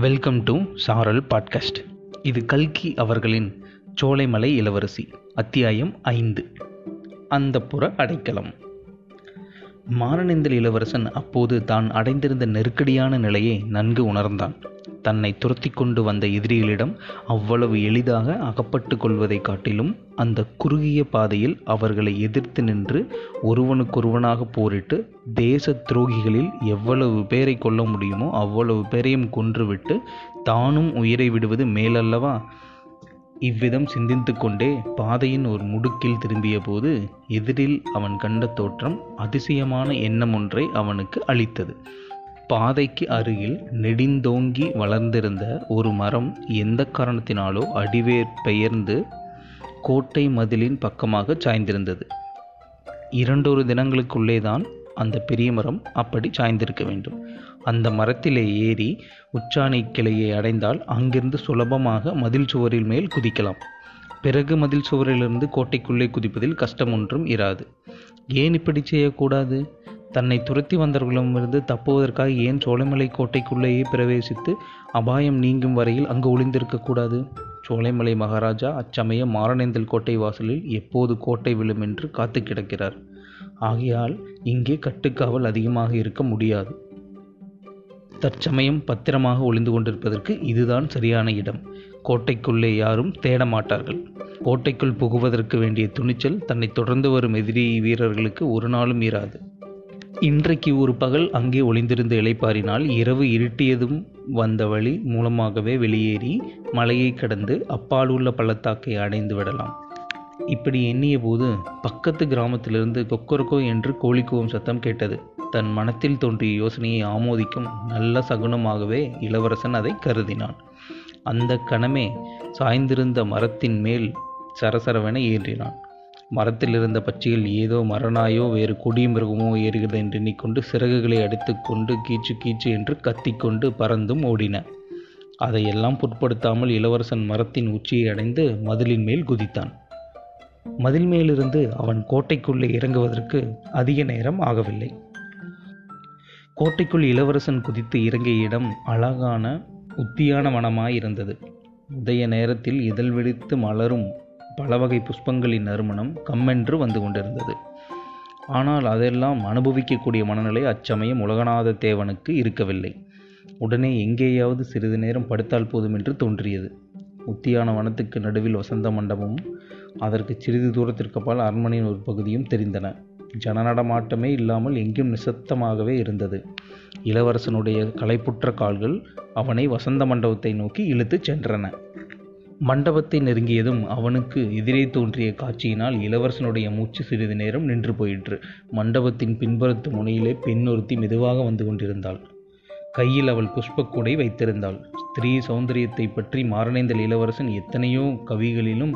Welcome to சாரல் podcast இது கல்கி அவர்களின் சோலைமலை இளவரசி அத்தியாயம் ஐந்து. அந்த புற அடைக்கலம். மாரணேந்தல் இளவரசன் அப்போது தான் அடைந்திருந்த நெருக்கடியான நிலையை நன்கு உணர்ந்தான். தன்னை துரத்தி கொண்டு வந்த எதிரிகளிடம் அவ்வளவு எளிதாக அகப்பட்டு கொள்வதைக் காட்டிலும் அந்த குறுகிய பாதையில் அவர்களை எதிர்த்து நின்று ஒருவனுக்கொருவனாக போரிட்டு தேச துரோகிகளில் எவ்வளவு பேரை கொல்ல முடியுமோ அவ்வளவு பேரையும் கொன்றுவிட்டு தானும் உயிரை விடுவது மேலல்லவா? இவ்விதம் சிந்தித்து கொண்டே பாதையின் ஒரு முடுக்கில் திரும்பிய போது எதிரில் அவன் கண்ட தோற்றம் அதிசயமான எண்ணம் ஒன்றை அவனுக்கு அளித்தது. பாதைக்கு அருகில் நெடிந்தோங்கி வளர்ந்திருந்த ஒரு மரம் எந்த காரணத்தினாலோ அடிவேர் பெயர்ந்து கோட்டை மதிலின் பக்கமாக சாய்ந்திருந்தது. இரண்டொரு தினங்களுக்குள்ளே தான் அந்த பெரிய மரம் அப்படி சாய்ந்திருக்க வேண்டும். அந்த மரத்திலே ஏறி உச்சாணி கிளையை அடைந்தால் அங்கிருந்து சுலபமாக மதில் சுவரில் மேல் குதிக்கலாம். பிறகு மதில் சுவரிலிருந்து கோட்டைக்குள்ளே குதிப்பதில் கஷ்டம் ஒன்றும் இராது. ஏன் இப்படி செய்யக்கூடாது? தன்னை துரத்தி வந்தவர்களிடமிருந்து தப்புவதற்காக ஏன் சோலைமலை கோட்டைக்குள்ளேயே பிரவேசித்து அபாயம் நீங்கும் வரையில் அங்கு ஒளிந்திருக்கக்கூடாது? சோலைமலை மகாராஜா அச்சமயம் மாரணேந்தல் கோட்டை வாசலில் எப்போது கோட்டை விழும் என்று காத்து கிடக்கிறார். ஆகையால் இங்கே கட்டுக்காவல் அதிகமாக இருக்க முடியாது. தற்சமயம் பத்திரமாக ஒளிந்து கொண்டிருப்பதற்கு இதுதான் சரியான இடம். கோட்டைக்குள்ளே யாரும் தேட மாட்டார்கள். கோட்டைக்குள் புகுவதற்கு வேண்டிய துணிச்சல் தன்னை தொடர்ந்து வரும் எதிரி வீரர்களுக்கு ஒரு நாளும் இராது. இன்றைக்கு ஒரு பகல் அங்கே ஒளிந்திருந்து இளைப்பாறினால் இரவு இருட்டியதும் வந்த வழி மூலமாகவே வெளியேறி மலையை கடந்து அப்பால் உள்ள பள்ளத்தாக்கை அடைந்து விடலாம். இப்படி எண்ணிய போது பக்கத்து கிராமத்திலிருந்து கொக்கரக்கோ என்று கோழிக்கூவம் சத்தம் கேட்டது. தன் மனத்தில் தோன்றிய யோசனையை ஆமோதிக்கும் நல்ல சகுனமாகவே இளவரசன் அதை கருதினான். அந்த கணமே சாய்ந்திருந்த மரத்தின் மேல் சரசரவென ஏறினான் மரத்தில் இருந்த பச்சையில் ஏதோ மரணாயோ வேறு கொடி மிருகமோ ஏறுகிறது என்று எண்ணிக்கொண்டு சிறகுகளை அடித்துக்கொண்டு கீச்சு கீச்சு என்று கத்திக்கொண்டு பறந்தும் ஓடின. அதையெல்லாம் பொருட்படுத்தாமல் இளவரசன் மரத்தின் உச்சியை அடைந்து மதிலின் மேல் குதித்தான். மதில் மேலிருந்து அவன் கோட்டைக்குள்ளே இறங்குவதற்கு அதிக நேரம் ஆகவில்லை. கோட்டைக்குள் இளவரசன் குதித்து இறங்கிய இடம் அழகான உத்தியான வனமாய் இருந்தது. உதய நேரத்தில் இதழ் வெடித்து மலரும் பல வகை புஷ்பங்களின் நறுமணம் கம்மென்று வந்து கொண்டிருந்தது. ஆனால் அதெல்லாம் அனுபவிக்கக்கூடிய மனநிலை அச்சமயம் உலகநாத தேவனுக்கு இருக்கவில்லை. உடனே எங்கேயாவது சிறிது நேரம் படுத்தால் போதும் என்று தோன்றியது. உத்தியான வனத்துக்கு நடுவில் வசந்த மண்டபமும் அதற்கு சிறிது தூரத்திற்கு அப்பால் அரண்மனையின் ஒரு பகுதியும் தெரிந்தன. ஜனநடமாட்டமே இல்லாமல் எங்கும் நிசப்தமாகவே இருந்தது. இளவரசனுடைய களைப்புற்ற கால்கள் அவனை வசந்த மண்டபத்தை நோக்கி இழுத்துச் சென்றன. மண்டபத்தை நெருங்கியதும் அவனுக்கு எதிரே தோன்றிய காட்சியினால் இளவரசனுடைய மூச்சு சிறிது நேரம் நின்று போயிற்று. மண்டபத்தின் பின்புறத்து முனையிலே பெண் ஒருத்தி மெதுவாக வந்து கொண்டிருந்தாள். கையில் அவள் புஷ்பக்கூடை வைத்திருந்தாள். ஸ்திரீ சௌந்தரியத்தை பற்றி மாரணேந்தல் இளவரசன் எத்தனையோ கவிகளிலும்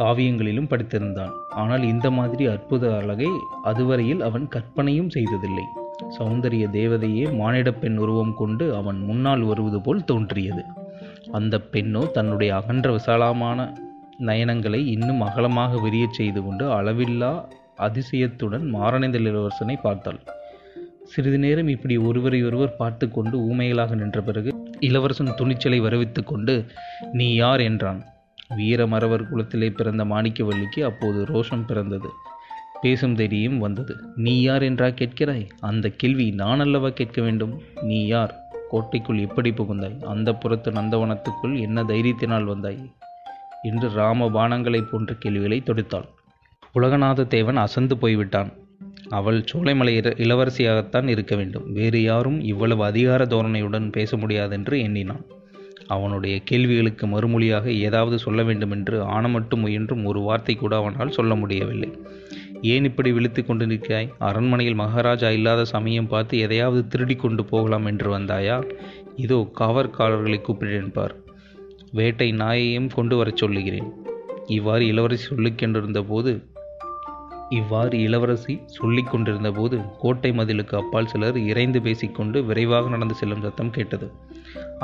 காவியங்களிலும் படித்திருந்தான். ஆனால் இந்த மாதிரி அற்புத அழகை அதுவரையில் அவன் கற்பனையும் செய்ததில்லை. சௌந்தரிய தேவதையே மானிடப் பெண் உருவம் கொண்டு அவன் முன்னால் வருவது போல் தோன்றியது. அந்த பெண்ணோ தன்னுடைய அகன்ற விசாலமான நயனங்களை இன்னும் அகலமாக விரியச் செய்து கொண்டு அளவில்லா அதிசயத்துடன் மாரணேந்தல் இளவரசனை பார்த்தாள். சிறிது நேரம் இப்படி ஒருவரை ஒருவர் பார்த்து கொண்டு ஊமைகளாக நின்ற பிறகு இளவரசன் துணிச்சலை வரவித்து கொண்டு நீ யார்? என்றான். வீரமரவர் குலத்திலே பிறந்த மாணிக்கவல்லிக்கு அப்போது ரோஷம் பிறந்தது. பேசும் தைரியம் வந்தது. நீ யார் என்றா கேட்கிறாய்? அந்த கேள்வி நான் அல்லவா கேட்க வேண்டும்? நீ யார்? கோட்டைக்குள் எப்படி புகுந்தாய்? அந்த புறத்து நந்தவனத்துக்குள் என்ன தைரியத்தினால் வந்தாய்? என்று ராம பானங்களைப் போன்ற கேள்விகளை தொடுத்தாள். உலகநாத தேவன் அசந்து போய்விட்டான். அவள் சோலைமலை இளவரசியாகத்தான் இருக்க வேண்டும். வேறு யாரும் இவ்வளவு அதிகார தோரணையுடன் பேச முடியாதென்று எண்ணினான். அவனுடைய கேள்விகளுக்கு மறுமொழியாக ஏதாவது சொல்ல வேண்டுமென்று ஆணமட்டு முயன்றும் ஒரு வார்த்தை கூட அவனால் சொல்ல முடியவில்லை. ஏன் இப்படி விழித்து கொண்டு நிற்கிறாய் அரண்மனையில் மகாராஜா இல்லாத சமயம் பார்த்து எதையாவது திருடி கொண்டு போகலாம் என்று வந்தாயா? இதோ காவற்காரர்களை கூப்பிடுப்பார் வேட்டை நாயையும் கொண்டு வரச் சொல்லுகிறேன். இவ்வாறு இளவரசி சொல்லிக்கொண்டிருந்த போது இவ்வாறு இளவரசி சொல்லிக் கொண்டிருந்த போது கோட்டை மதிலுக்கு அப்பால் சிலர் இறைந்து பேசிக்கொண்டு விரைவாக நடந்து செல்லும் சத்தம் கேட்டது.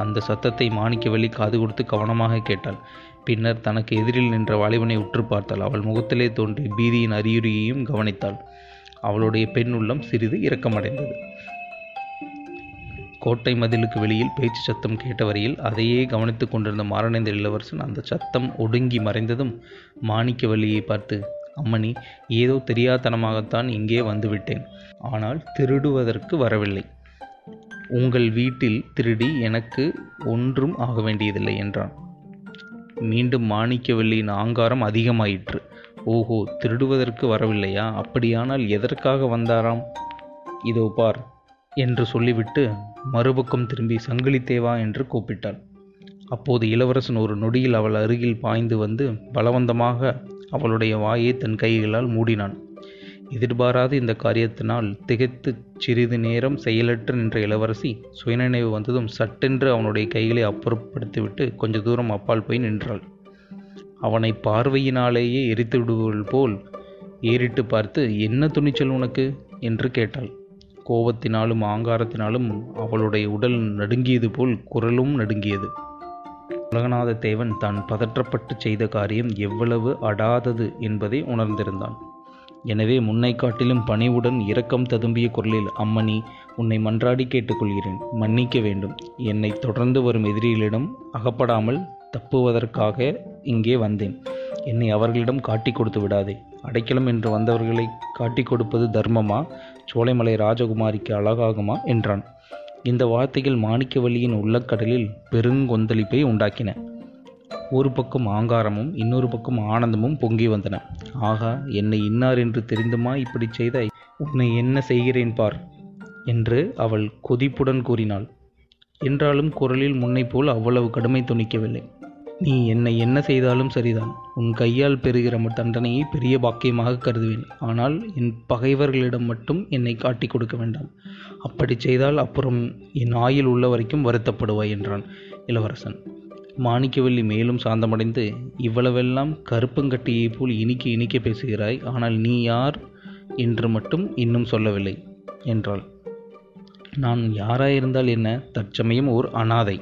அந்த சத்தத்தை மாணிக்கவல்லி காது கொடுத்து கவனமாக கேட்டாள். பின்னர் தனக்கு எதிரில் நின்ற வாலிபனை உற்று பார்த்தாள். அவள் முகத்திலே தோன்றிய பீதியின் அறிகுறியையும் கவனித்தாள். அவளுடைய பெண் உள்ளம் சிறிது இரக்கமடைந்தது. கோட்டை மதிலுக்கு வெளியில் பேச்சு சத்தம் கேட்ட வரையில் அதையே கவனித்துக் கொண்டிருந்த மாரணேந்தர் இளவரசன் அந்த சத்தம் ஒடுங்கி மறைந்ததும் மாணிக்கவல்லியை பார்த்து அம்மணி ஏதோ தெரியாதனமாகத்தான் இங்கே வந்துவிட்டேன். ஆனால் திருடுவதற்கு வரவில்லை. உங்கள் வீட்டில் திருடி எனக்கு ஒன்றும் ஆக வேண்டியதில்லை என்றான். மீண்டும் மாணிக்கவல்லியின் ஆங்காரம் அதிகமாயிற்று. ஓஹோ திருடுவதற்கு வரவில்லையா? அப்படியானால் எதற்காக வந்தாராம்? இதோ பார் என்று சொல்லிவிட்டு மறுபக்கம் திரும்பி சங்கிலி தேவா என்று கூப்பிட்டாள். அப்போது இளவரசன் ஒரு நொடியில் அவள் அருகில் பாய்ந்து வந்து பலவந்தமாக அவளுடைய வாயை தன் கைகளால் மூடினான். எதிர்பாராத இந்த காரியத்தினால் திகைத்து சிறிது நேரம் செயலற்று நின்ற இளவரசி சுயநினைவு வந்ததும் சட்டென்று அவனுடைய கைகளை அப்புறப்படுத்திவிட்டு கொஞ்ச தூரம் அப்பால் போய் நின்றாள். அவனை பார்வையினாலேயே எரித்து விடுவது போல் ஏறிட்டு பார்த்து என்ன துணிச்சல் உனக்கு? என்று கேட்டாள். கோபத்தினாலும் ஆங்காரத்தினாலும் அவளுடைய உடல் நடுங்கியது போல் குரலும் நடுங்கியது. உலகநாத தேவன் தான் பதற்றப்பட்டு செய்த காரியம் எவ்வளவு அடாதது என்பதை உணர்ந்திருந்தான். எனவே முன்னை காட்டிலும் பணிவுடன் இரக்கம் ததும்பிய குரலில் அம்மணி உன்னை மன்றாடி கேட்டுக்கொள்கிறேன். மன்னிக்க வேண்டும். என்னை தொடர்ந்து வரும் எதிரிகளிடம் அகப்படாமல் தப்புவதற்காக இங்கே வந்தேன். என்னை அவர்களிடம் காட்டி கொடுத்து விடாதே. அடைக்கலம் என்று வந்தவர்களை காட்டி கொடுப்பது தர்மமா? சோலைமலை ராஜகுமாரிக்கு அழகாகுமா? என்றான். இந்த வார்த்தைகள் மாணிக்கவல்லியின் உள்ளக்கடலில் பெருங்கொந்தளிப்பை உண்டாக்கின. ஒரு பக்கம் ஆங்காரமும் இன்னொரு பக்கம் ஆனந்தமும் பொங்கி வந்தன. ஆகா என்னை இன்னார் என்று தெரிந்துமா இப்படி செய்தாய் உன்னை என்ன செய்கிறேன் பார்? என்று அவள் கொதிப்புடன் கூறினாள். என்றாலும் குரலில் முன்னை போல் அவ்வளவு கடுமை துணிக்கவில்லை நீ என்னை என்ன செய்தாலும் சரிதான். உன் கையால் பெறுகிற தண்டனையை பெரிய பாக்கியமாக கருதுவேன். ஆனால் என் பகைவர்களிடம் மட்டும் என்னை காட்டி கொடுக்க வேண்டாம். அப்படி செய்தால் அப்புறம் என் ஆயில் உள்ள வரைக்கும் வருத்தப்படுவாய் என்றான் இளவரசன். மாணிக்கவல்லி மேலும் சாந்தமடைந்து இவ்வளவெல்லாம் கருப்பங்கட்டியைப் போல் இனிக்க இனிக்க பேசுகிறாய் ஆனால் நீ யார் என்று மட்டும் இன்னும் சொல்லவில்லை என்றாள். நான் யாராயிருந்தால் என்ன? தற்சமயம் ஓர் அனாதை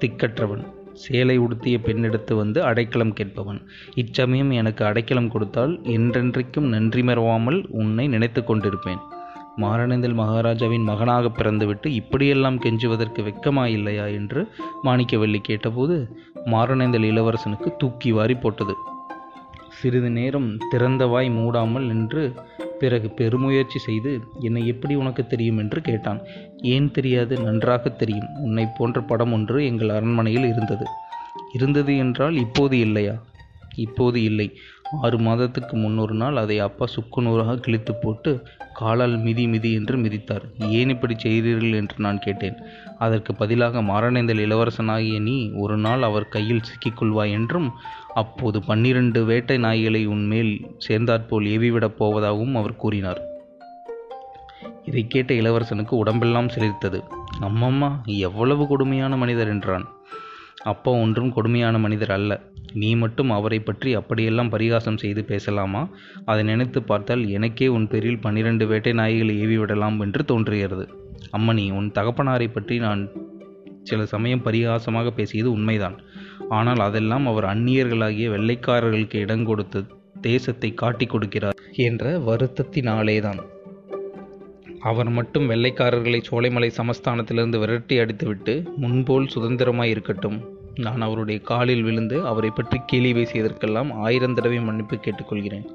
திக்கற்றவன் சேலை உடுத்திய பெண்ணெடுத்து வந்து அடைக்கலம் கேட்பவன். இச்சமயம் எனக்கு அடைக்கலம் கொடுத்தால் என்றென்றைக்கும் நன்றி மறவாமல் உன்னை நினைத்து கொண்டிருப்பேன். மாரணேந்தல் மகாராஜாவின் மகனாக பிறந்துவிட்டு இப்படியெல்லாம் கெஞ்சுவதற்கு வெக்கமா இல்லையா என்று மாணிக்கவல்லி கேட்டபோது மாரணேந்தல் இளவரசனுக்கு தூக்கி வாரி போட்டது. சிறிது நேரம் திறந்த வாய் மூடாமல் நின்று பிறகு பெருமுயற்சி செய்து என்னை எப்படி உனக்கு தெரியும்? என்று கேட்டான். ஏன் தெரியாது? நன்றாக தெரியும். உன்னை போன்ற படம் ஒன்று எங்கள் அரண்மனையில் இருந்தது. இருந்தது என்றால் இப்போது இல்லையா? இப்போது இல்லை. ஆறு மாதத்துக்கு முன்னொரு நாள் அதை அப்பா சுக்குநூறாக கிழித்து போட்டு காலால் மிதி மிதி என்று மிதித்தார். ஏன் இப்படி செய்கிறீர்கள்? என்று நான் கேட்டேன். அதற்கு பதிலாக மாரணேந்தல் இளவரசனாகிய நீ ஒரு நாள் அவர் கையில் சிக்கிக்கொள்வாய் என்றும் அப்போது பன்னிரண்டு வேட்டை நாய்களை உன்மேல் சேர்ந்தாற்போல் ஏவிவிடப் போவதாகவும் அவர் கூறினார். இதை கேட்ட இளவரசனுக்கு உடம்பெல்லாம் சிலிர்த்தது. அம்மம்மா எவ்வளவு கொடுமையான மனிதர் என்றான். அப்பா ஒன்றும் கொடுமையான மனிதர் அல்ல. நீ மட்டும் அவரை பற்றி அப்படியெல்லாம் பரிகாசம் செய்து பேசலாமா? அதை நினைத்து பார்த்தால் எனக்கே உன் பேரில் பன்னிரண்டு வேட்டை நாய்களை ஏவி விடலாம் என்று தோன்றுகிறது. அம்மணி உன் தகப்பனாரை பற்றி நான் சில சமயம் பரிகாசமாக பேசியது உண்மைதான். ஆனால் அதெல்லாம் அவர் அந்நியர்களாகிய வெள்ளைக்காரர்களுக்கு இடம் கொடுத்து தேசத்தை காட்டிக் கொடுக்கிறார் என்ற வருத்தத்தினாலேதான். அவர் மட்டும் வெள்ளைக்காரர்களை சோலைமலை சமஸ்தானத்திலிருந்து விரட்டி அடித்துவிட்டு முன்போல் சுதந்திரமாய் இருக்கட்டும் நான் அவருடைய காலில் விழுந்து அவரை பற்றி கேலி பேசியதற்கெல்லாம் ஆயிரம் தடவை மன்னிப்பு கேட்டுக்கொள்கிறேன்.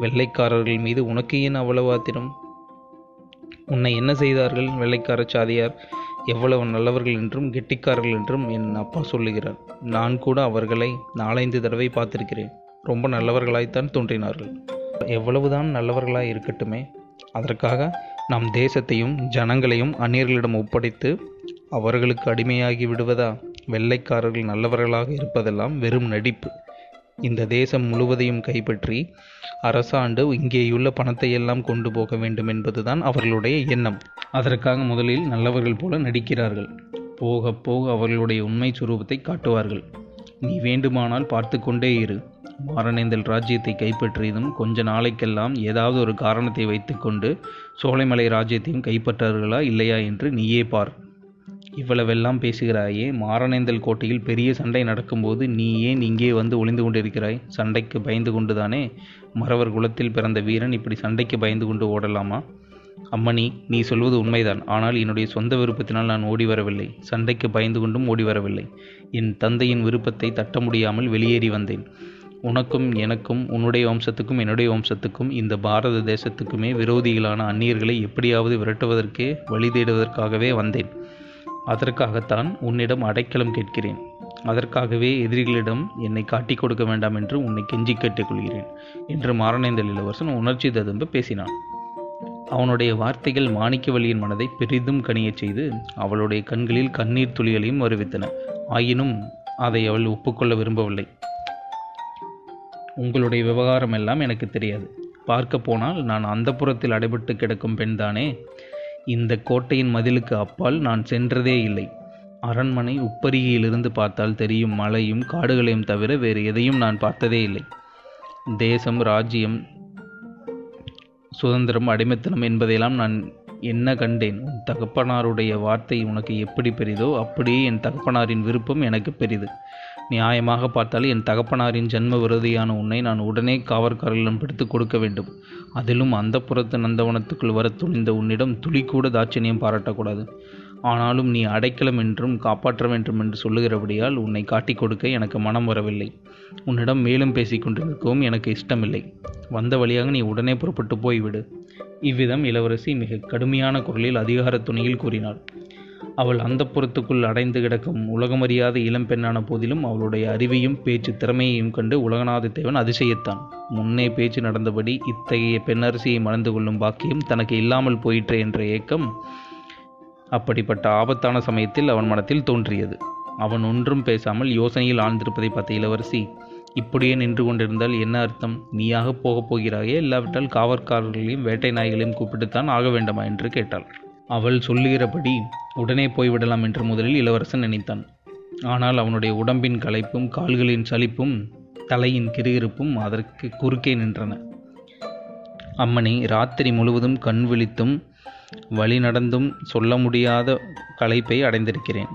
வெள்ளைக்காரர்கள் மீது உனக்கு ஏன் அவ்வளவு ஆத்திரம்? உன்னை என்ன செய்தார்கள்? வெள்ளைக்கார சாதியார் எவ்வளவு நல்லவர்கள் என்றும் கெட்டிக்காரர்கள் என்றும் என் அப்பா சொல்லுகிறார். நான் கூட அவர்களை நாலைந்து தடவை பார்த்திருக்கிறேன். ரொம்ப நல்லவர்களாய்த்தான் தோன்றினார்கள். எவ்வளவுதான் நல்லவர்களாய் இருக்கட்டுமே அதற்காக நம் தேசத்தையும் ஜனங்களையும் அந்நியர்களிடம் ஒப்படைத்து அவர்களுக்கு அடிமையாகி விடுவதா? வெள்ளைக்காரர்கள் நல்லவர்களாக இருப்பதெல்லாம் வெறும் நடிப்பு. இந்த தேசம் முழுவதையும் கைப்பற்றி அரசாண்டு இங்கேயுள்ள பணத்தை எல்லாம் கொண்டு போக வேண்டும் என்பதுதான் அவர்களுடைய எண்ணம். அதற்காக முதலில் நல்லவர்கள் போல நடிக்கிறார்கள். போக போக அவர்களுடைய உண்மை சுரூபத்தை காட்டுவார்கள். நீ வேண்டுமானால் பார்த்து கொண்டே இரு. மாரணேந்தல் ராஜ்யத்தை கைப்பற்றியதும் கொஞ்ச நாளைக்கெல்லாம் ஏதாவது ஒரு காரணத்தை வைத்துக்கொண்டு சோலைமலை ராஜ்யத்தையும் கைப்பற்றார்களா இல்லையா என்று நீயே பார். இவ்வளவெல்லாம் பேசுகிறாயே மாரணேந்தல் கோட்டையில் பெரிய சண்டை நடக்கும்போது நீ ஏன் இங்கே வந்து ஒளிந்து கொண்டிருக்கிறாய்? சண்டைக்கு பயந்து கொண்டுதானே? மறவர் குலத்தில் பிறந்த வீரன் இப்படி சண்டைக்கு பயந்து கொண்டு ஓடலாமா? அம்மணி நீ சொல்வது உண்மைதான். ஆனால் என்னுடைய சொந்த விருப்பத்தினால் நான் ஓடி வரவில்லை. சண்டைக்கு பயந்து கொண்டும் ஓடி வரவில்லை. என் தந்தையின் விருப்பத்தை தட்ட முடியாமல் வெளியேறி வந்தேன். உனக்கும் எனக்கும் உன்னுடைய வம்சத்துக்கும் என்னுடைய வம்சத்துக்கும் இந்த பாரத தேசத்துக்குமே விரோதிகளான அந்நியர்களை எப்படியாவது விரட்டுவதற்கே வழி தேடுவதற்காகவே வந்தேன். அதற்காகத்தான் உன்னிடம் அடைக்கலம் கேட்கிறேன். அதற்காகவே எதிரிகளிடம் என்னை காட்டிக் கொடுக்க வேண்டாம் என்று உன்னை கெஞ்சி கேட்டுக்கொள்கிறேன் என்று மாரணேந்தல் இளவரசன் உணர்ச்சி ததும்ப பேசினான். அவனுடைய வார்த்தைகள் மாணிக்கவல்லியின் மனதை பெரிதும் கனியச் செய்து அவளுடைய கண்களில் கண்ணீர் துளிகளையும் வருவித்தன. ஆயினும் அதை அவள் ஒப்புக்கொள்ள விரும்பவில்லை. உங்களுடைய விவகாரம் எல்லாம் எனக்கு தெரியாது. பார்க்க போனால் நான் அந்த புறத்தில் அடைபட்டு கிடக்கும் பெண்தானே? இந்த கோட்டையின் மதிலுக்கு அப்பால் நான் சென்றதே இல்லை. அரண்மனை உப்பரிகையிலிருந்து பார்த்தால் தெரியும் மலையும் காடுகளையும் தவிர வேறு எதையும் நான் பார்த்ததே இல்லை. தேசம் ராஜ்யம் சுதந்திரம் அடிமைத்தனம் என்பதையெல்லாம் நான் என்ன கண்டேன்? உன் தகப்பனாருடைய வார்த்தை உனக்கு எப்படி பெரிதோ அப்படியே என் தகப்பனாரின் விருப்பம் எனக்கு பெரிது. நியாயமாக பார்த்தால் என் தகப்பனாரின் ஜென்ம விரோதியான உன்னை நான் உடனே காவற்காரர்களிடம் பிடித்து கொடுக்க வேண்டும். அதிலும் அந்த புறத்து நந்தவனத்துக்குள் வர துணிந்த உன்னிடம் துளி கூட தாட்சணியம் பாராட்டக்கூடாது. ஆனாலும் நீ அடைக்கலம் என்றும் காப்பாற்ற வேண்டும் என்று சொல்லுகிறபடியால் உன்னை காட்டிக் கொடுக்க எனக்கு மனம் வரவில்லை. உன்னிடம் மேலும் பேசிக் கொண்டிருக்கவும் எனக்கு இஷ்டமில்லை. வந்த வழியாக நீ உடனே புறப்பட்டு போய்விடு. இவ்விதம் இளவரசி மிக கடுமையான குரலில் அதிகார துணியில் கூறினாள். அவள் அந்த புறத்துக்குள் அடைந்து கிடக்கும் உலகமறியாத இளம்பெண்ணான போதிலும் அவளுடைய அறிவையும் பேச்சு திறமையையும் கண்டு உலகநாதத்தேவன் அதிசயித்தான். முன்னே பேச்சு நடந்தபடி இத்தகைய பெண்ணரசியை மணந்து கொள்ளும் பாக்கியம் தனக்கு இல்லாமல் போயிற்றே என்ற ஏக்கம் அப்படிப்பட்ட ஆபத்தான சமயத்தில் அவன் மனத்தில் தோன்றியது. அவன் ஒன்றும் பேசாமல் யோசனையில் ஆழ்ந்திருப்பதை பார்த்த இளவரசி இப்படியே நின்று கொண்டிருந்தால் என்ன அர்த்தம்? நீயாக போகப் போகிறாயே? இல்லாவிட்டால் காவற்காரர்களையும் வேட்டை நாய்களையும் கூப்பிட்டுத்தான் ஆக வேண்டுமா? என்று கேட்டாள். அவள் சொல்லுகிறபடி உடனே போய்விடலாம் என்று முதலில் இளவரசன் நினைத்தான். ஆனால் அவனுடைய உடம்பின் களைப்பும் கால்களின் சலிப்பும் தலையின் கிருகிருப்பும் அதற்கு குறுக்கே நின்றன. அம்மணி ராத்திரி முழுவதும் கண் விழித்தும் வழி நடந்தும் சொல்ல முடியாத களைப்பை அடைந்திருக்கிறேன்.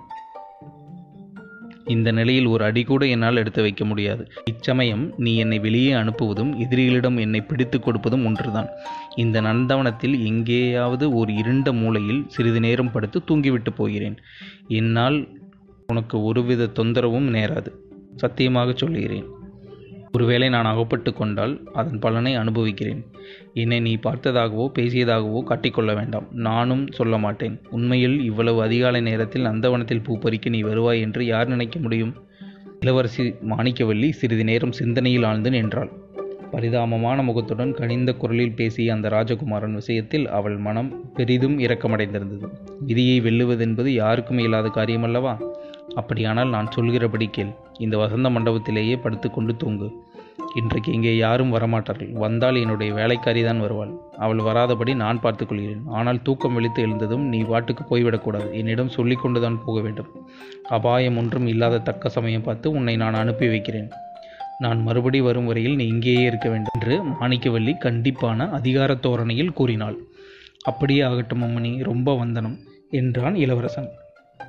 இந்த நிலையில் ஒரு அடி கூட என்னால் எடுத்து வைக்க முடியாது. இச்சமயம் நீ என்னை வெளியே அனுப்புவதும் எதிரிகளிடம் என்னை பிடித்து கொடுப்பதும் ஒன்றுதான். இந்த நந்தவனத்தில் எங்கேயாவது ஒரு இருண்ட மூலையில் சிறிது நேரம் படுத்து தூங்கிவிட்டு போகிறேன். என்னால் உனக்கு ஒருவித தொந்தரவும் நேராது. சத்தியமாக சொல்லுகிறேன். ஒருவேளை நான் அகப்பட்டு கொண்டால் அதன் பலனை அனுபவிக்கிறேன். என்னை நீ பார்த்ததாகவோ பேசியதாகவோ காட்டிக்கொள்ள வேண்டாம். நானும் சொல்ல மாட்டேன். உண்மையில் இவ்வளவு அதிகாலை நேரத்தில் நந்தவனத்தில் பூ பறிக்க நீ வருவாய் என்று யார் நினைக்க முடியும்? இளவரசி மாணிக்கவல்லி சிறிது நேரம் சிந்தனையில் ஆழ்ந்து நின்றாள். பரிதாபமான முகத்துடன் கனிந்த குரலில் பேசிய அந்த ராஜகுமாரன் விஷயத்தில் அவள் மனம் பெரிதும் இரக்கமடைந்திருந்தது. விதியை வெல்லுவதென்பது யாருக்கும் இயலாத காரியமல்லவா? அப்படியானால் நான் சொல்கிறபடி கேள். இந்த வசந்த மண்டபத்திலேயே படுத்துக்கொண்டு தூங்கு. இன்றைக்கு இங்கே யாரும் வரமாட்டார்கள். வந்தால் என்னுடைய வேலைக்காரி தான் வருவாள். அவள் வராதபடி நான் பார்த்துக்கொள்கிறேன் ஆனால் தூக்கம் வெளித்து எழுந்ததும் நீ வாட்டுக்கு போய்விடக்கூடாது. என்னிடம் சொல்லிக்கொண்டுதான் போக வேண்டும். அபாயம் ஒன்றும் இல்லாத தக்க சமயம் பார்த்து உன்னை நான் அனுப்பி வைக்கிறேன். நான் மறுபடி வரும் வரையில் நீ இங்கேயே இருக்க வேண்டும் என்று மாணிக்கவல்லி கண்டிப்பான அதிகார தோரணையில் கூறினாள். அப்படியே ஆகட்டும் அம்மணி. ரொம்ப வந்தனம் என்றான் இளவரசன்.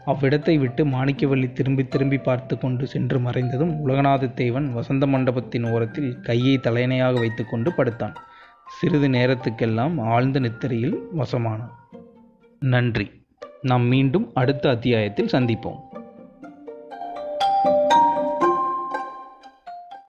அவ்விடத்தை விட்டு மாணிக்கவல்லி திரும்பி திரும்பி பார்த்து கொண்டு சென்று மறைந்ததும் உலகநாத தேவன் வசந்த மண்டபத்தின் ஓரத்தில் கையை தலையணையாக வைத்துக்கொண்டு படுத்தான். சிறிது நேரத்துக்கெல்லாம் ஆழ்ந்த நித்திரையில் வசமானான். நன்றி. நாம் மீண்டும் அடுத்த அத்தியாயத்தில் சந்திப்போம்.